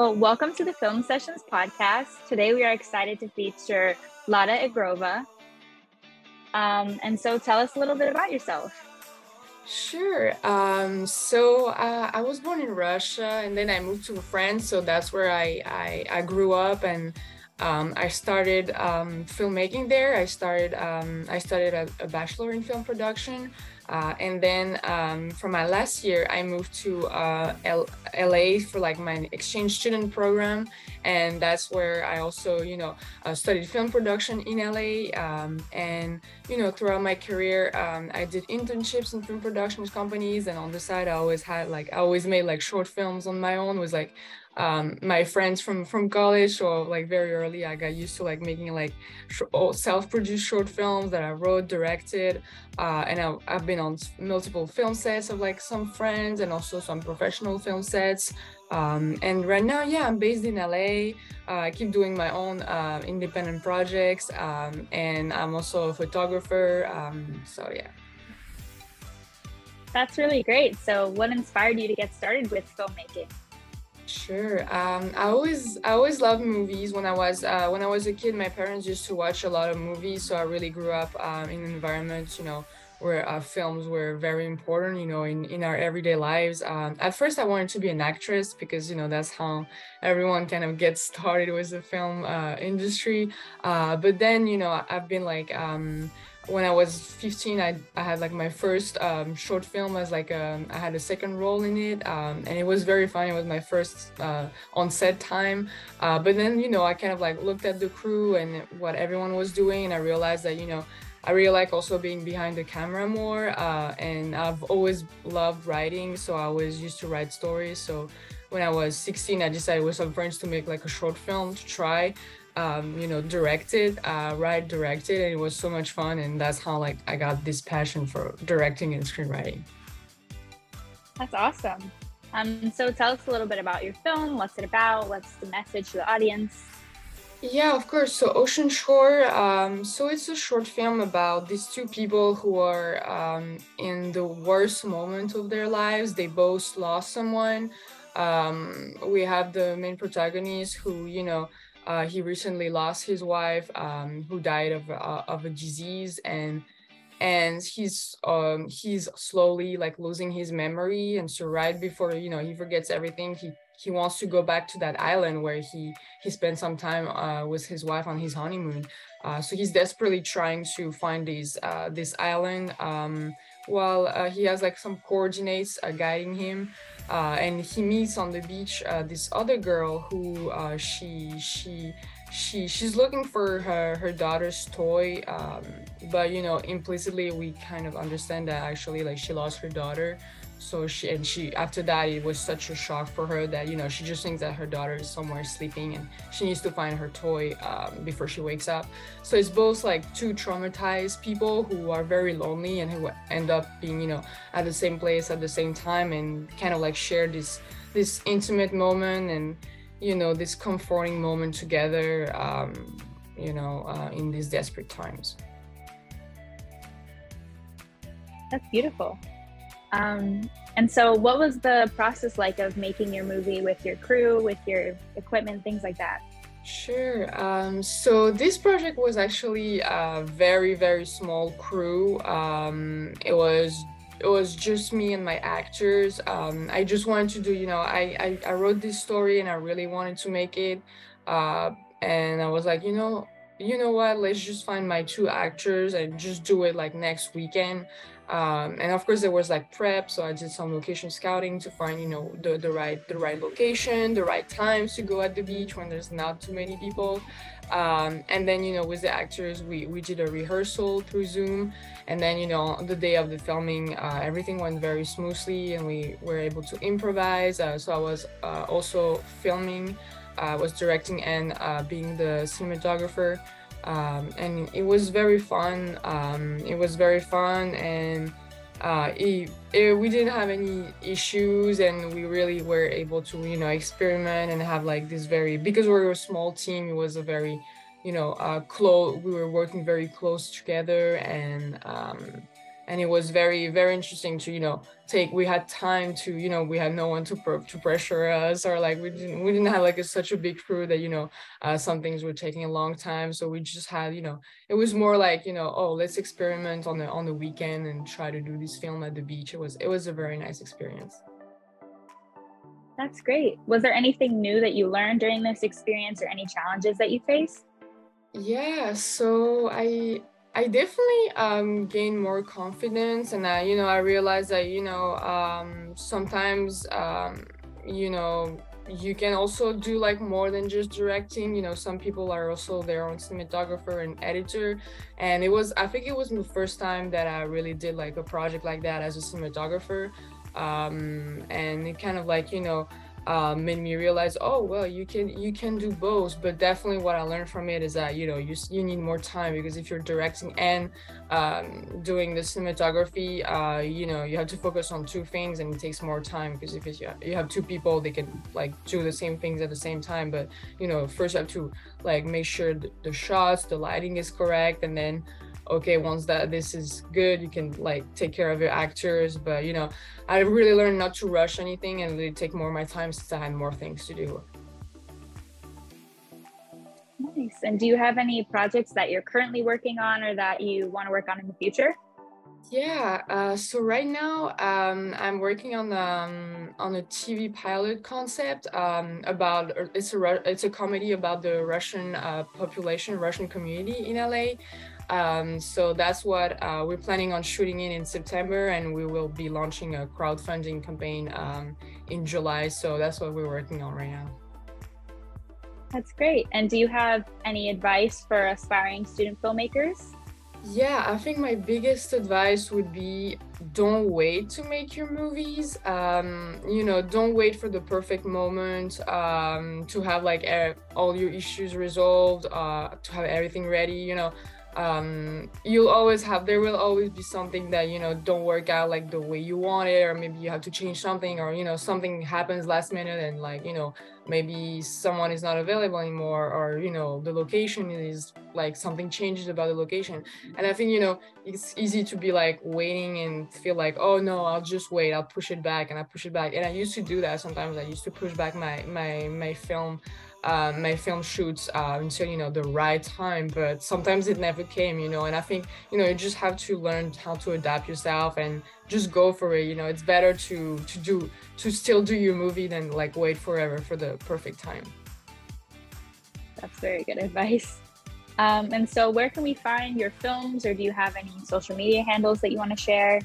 Well, welcome to the Film Sessions podcast. Today we are excited to feature Lada Egorova. Um, and so tell us a little bit about yourself. Sure. Um, so uh, I was born in Russia and then I moved to France. So that's where I, I, I grew up and um, I started um, filmmaking there. I started um, I studied a, a, bachelor in film production, uh, and then um, for my last year, I moved to uh, L- LA for like my exchange student program, and that's where I also you know uh, studied film production in LA. Um, and you know throughout my career, um, I did internships in film production companies, and on the side, I always had like I always made like short films on my own. Was like um, my friends from from college or like very early i got used to like making like sh- self-produced short films that i wrote directed uh, and I, i've been on multiple film sets of like some friends and also some professional film sets. Um, and right now yeah i'm based in la uh, i keep doing my own uh, independent projects um, and i'm also a photographer um, so yeah. That's really great. So what inspired you to get started with filmmaking Sure. Um, I always I always loved movies. When I was uh, when I was a kid, my parents used to watch a lot of movies, so I really grew up um, in an environment, you know, where uh, films were very important, you know, in, in our everyday lives. Um, at first, I wanted to be an actress because, you know, that's how everyone kind of gets started with the film uh, industry. Uh, but then, you know, I've been like, um, when I was 15, I, I had like my first um, short film as like a, um, I had a second role in it, um, and it was very fun. It was my first uh, on set time. Uh, but then you know I kind of like looked at the crew and what everyone was doing, and I realized that you know I really like also being behind the camera more. Uh, and I've always loved writing, so I always used to write stories. So when I was 16, I decided with some friends to make like a short film to try um, you know, directed, uh, write directed, and it was so much fun. And that's how like I got this passion for directing and screenwriting. That's awesome. Um, so tell us a little bit about your film. What's it about? What's the message to the audience? Yeah, of course. So Ocean Shore. Um, so it's a short film about these two people who are um, in the worst moment of their lives. They both lost someone. Um, we have the main protagonist who, you know, uh, he recently lost his wife, um, who died of uh, of a disease, and and he's um, he's slowly like losing his memory. And so right before you know he forgets everything, he he wants to go back to that island where he he spent some time uh, with his wife on his honeymoon. Uh, so he's desperately trying to find this uh, this island um, while uh, he has like some coordinates guiding him uh, and he meets on the beach uh, this other girl who uh, she she she she's looking for her her daughter's toy um, but you know implicitly we kind of understand that actually like she lost her daughter so she and she after that it was such a shock for her that you know she just thinks that her daughter is somewhere sleeping and she needs to find her toy um, before she wakes up. So it's both like two traumatized people who are very lonely and who end up being you know at the same place at the same time and kind of like share this this intimate moment and you know this comforting moment together um, you know uh, in these desperate times. That's beautiful um, and so, what was the process like of making your movie with your crew, with your equipment, things like that? Sure. Um, so this project was actually a very, very small crew. Um, it was it was just me and my actors. Um, I just wanted to do, you know, I, I, I wrote this story and I really wanted to make it. Uh, and I was like, you know, you know what? Let's just find my two actors and just do it like next weekend. Um, and of course there was like prep so i did some location scouting to find you know the, the right the right location the right times to go at the beach when there's not too many people. Um, and then you know with the actors we we did a rehearsal through zoom. And then you know the day of the filming uh, everything went very smoothly and we were able to improvise. Uh, so i was uh, also filming i uh, was directing and uh, being the cinematographer um, and it was very fun. Um, it was very fun, and uh, it, it, we didn't have any issues, and we really were able to, you know, experiment and have like this very because we are a small team. It was a very, you know, uh, close. We were working very close together, and um, and it was very very interesting to you know take we had time to you know we had no one to to pressure us or like we didn't we didn't have like a, such a big crew that you know uh, some things were taking a long time. So we just had you know it was more like you know oh let's experiment on the on the weekend and try to do this film at the beach. It was it was a very nice experience. That's great. Was there anything new that you learned during this experience or any challenges that you faced? Yeah so i I definitely um, gained more confidence, and I, you know, I realized that you know um, sometimes um, you know you can also do like more than just directing. You know, some people are also their own cinematographer and editor, and it was I think it was the first time that I really did like a project like that as a cinematographer, um, and it kind of like you know uh, made me realize, oh well, you can you can do both. But definitely, what I learned from it is that you know you you need more time because if you're directing and um, doing the cinematography, uh, you know you have to focus on two things, and it takes more time because if you have two people, they can like do the same things at the same time. But you know, first you have to like make sure the shots, the lighting is correct, and then okay once that this is good you can like take care of your actors but you know i really learned not to rush anything and really take more of my time since i had more things to do. Nice. And do you have any projects that you're currently working on or that you want to work on in the future yeah, uh, so right now um, I'm working on um, on a TV pilot concept um, about it's a it's a comedy about the Russian uh, population, Russian community in LA. Um, so that's what uh, we're planning on shooting in in September, and we will be launching a crowdfunding campaign um, in July. So that's what we're working on right now. That's great. And do you have any advice for aspiring student filmmakers? Yeah, I think my biggest advice would be don't wait to make your movies. Um, you know, don't wait for the perfect moment um, to have like all your issues resolved, uh, to have everything ready. You know, um, you'll always have there will always be something that you know don't work out like the way you want it or maybe you have to change something or you know something happens last minute and like you know maybe someone is not available anymore or you know the location is like something changes about the location. And i think you know it's easy to be like waiting and feel like oh no i'll just wait i'll push it back and i push it back. And i used to do that sometimes i used to push back my my my film uh, my film shoots uh, until you know the right time but sometimes it never came you know and i think you know you just have to learn how to adapt yourself and just go for it you know. It's better to to do to still do your movie than like wait forever for the perfect time. That's very good advice. Um, and so where can we find your films or do you have any social media handles that you want to share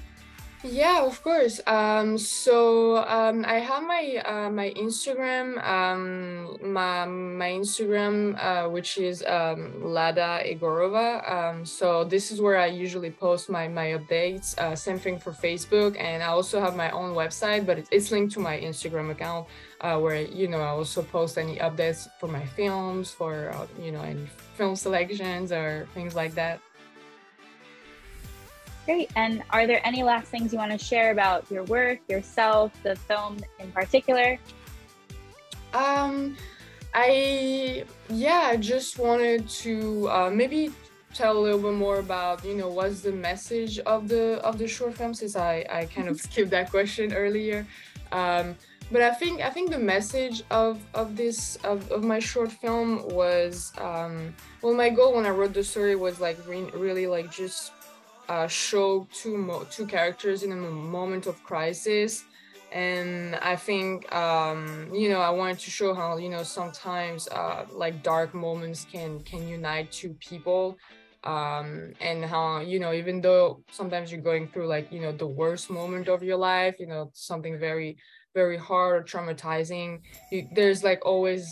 yeah, of course. Um, so um, I have my uh, my Instagram, um, my my Instagram, uh, which is um, Lada Egorova. Um, so this is where I usually post my my updates. Uh, same thing for Facebook, and I also have my own website, but it's linked to my Instagram account, uh, where you know I also post any updates for my films, for uh, you know any film selections or things like that. Great. And are there any last things you want to share about your work, yourself, the film in particular? Um, I yeah, I just wanted to uh, maybe tell a little bit more about you know what's the message of the of the short film since I I kind of skipped that question earlier. Um, but I think I think the message of of this of, of my short film was um, well my goal when I wrote the story was like re- really like just uh, show two two characters in a moment of crisis. And i think um, you know i wanted to show how you know sometimes uh, like dark moments can can unite two people. Um, and how you know even though sometimes you're going through like you know the worst moment of your life you know something very very hard or traumatizing you, there's like always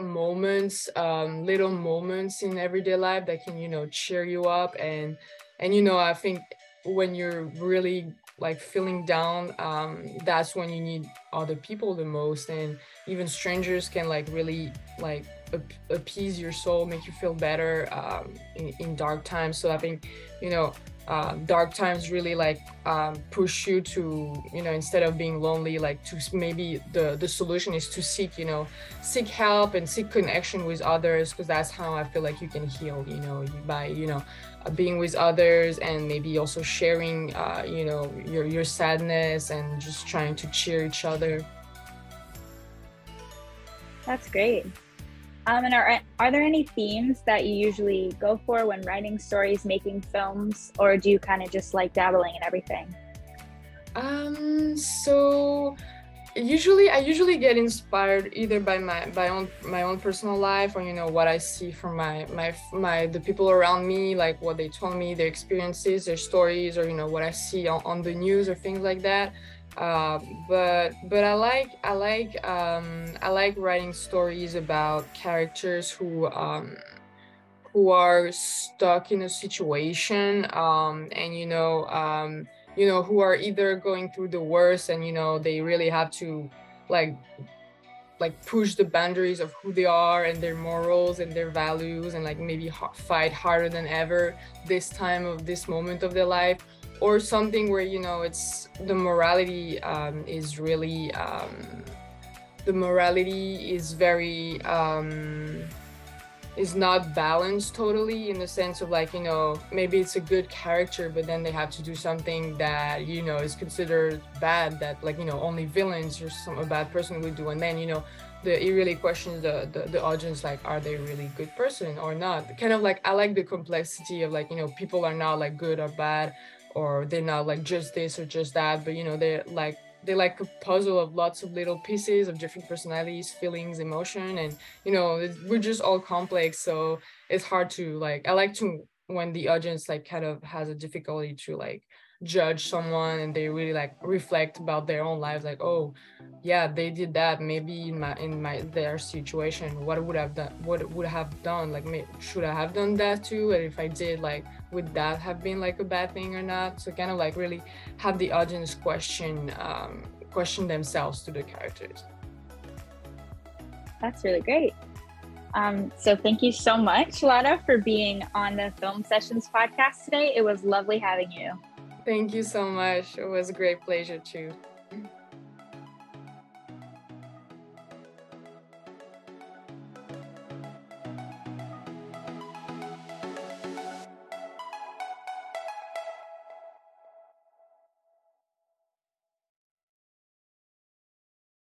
moments um, little moments in everyday life that can you know cheer you up and and you know i think when you're really like feeling down um, that's when you need other people the most and even strangers can like really like appease your soul make you feel better um, in, in dark times. So i think you know uh, dark times really like um, push you to you know instead of being lonely like to maybe the the solution is to seek you know seek help and seek connection with others because that's how i feel like you can heal you know by you know uh, being with others and maybe also sharing uh, you know your your sadness and just trying to cheer each other that's great. Um, and are, are there any themes that you usually go for when writing stories, making films, or do you kind of just like dabbling in everything? Um, so usually I usually get inspired either by my by own my own personal life or you know what I see from my my my the people around me like what they told me their experiences their stories or you know what I see on, on the news or things like that uh, but but I like I like um, I like writing stories about characters who um, who are stuck in a situation um, and you know um, you know who are either going through the worst and you know they really have to like like push the boundaries of who they are and their morals and their values and like maybe fight harder than ever this time of this moment of their life or something where you know it's the morality um, is really um, the morality is very um, is not balanced totally in the sense of like you know maybe it's a good character but then they have to do something that you know is considered bad that like you know only villains or some a bad person would do. And then you know the it really questions the, the the audience like are they really good person or not? Kind of like i like the complexity of like you know people are not like good or bad or they're not like just this or just that but you know they're like they're like a puzzle of lots of little pieces of different personalities feelings emotion and you know we're just all complex so it's hard to like i like to when the audience like kind of has a difficulty to like judge someone and they really like reflect about their own lives like oh yeah they did that. Maybe in my in my their situation what would have done what would have done like may, should i have done that too? And if i did like would that have been like a bad thing or not? So kind of like really have the audience question um, question themselves to the characters. That's really great. Um, so thank you so much Lara for being on the film sessions podcast today. It was lovely having you. Thank you so much. It was a great pleasure too.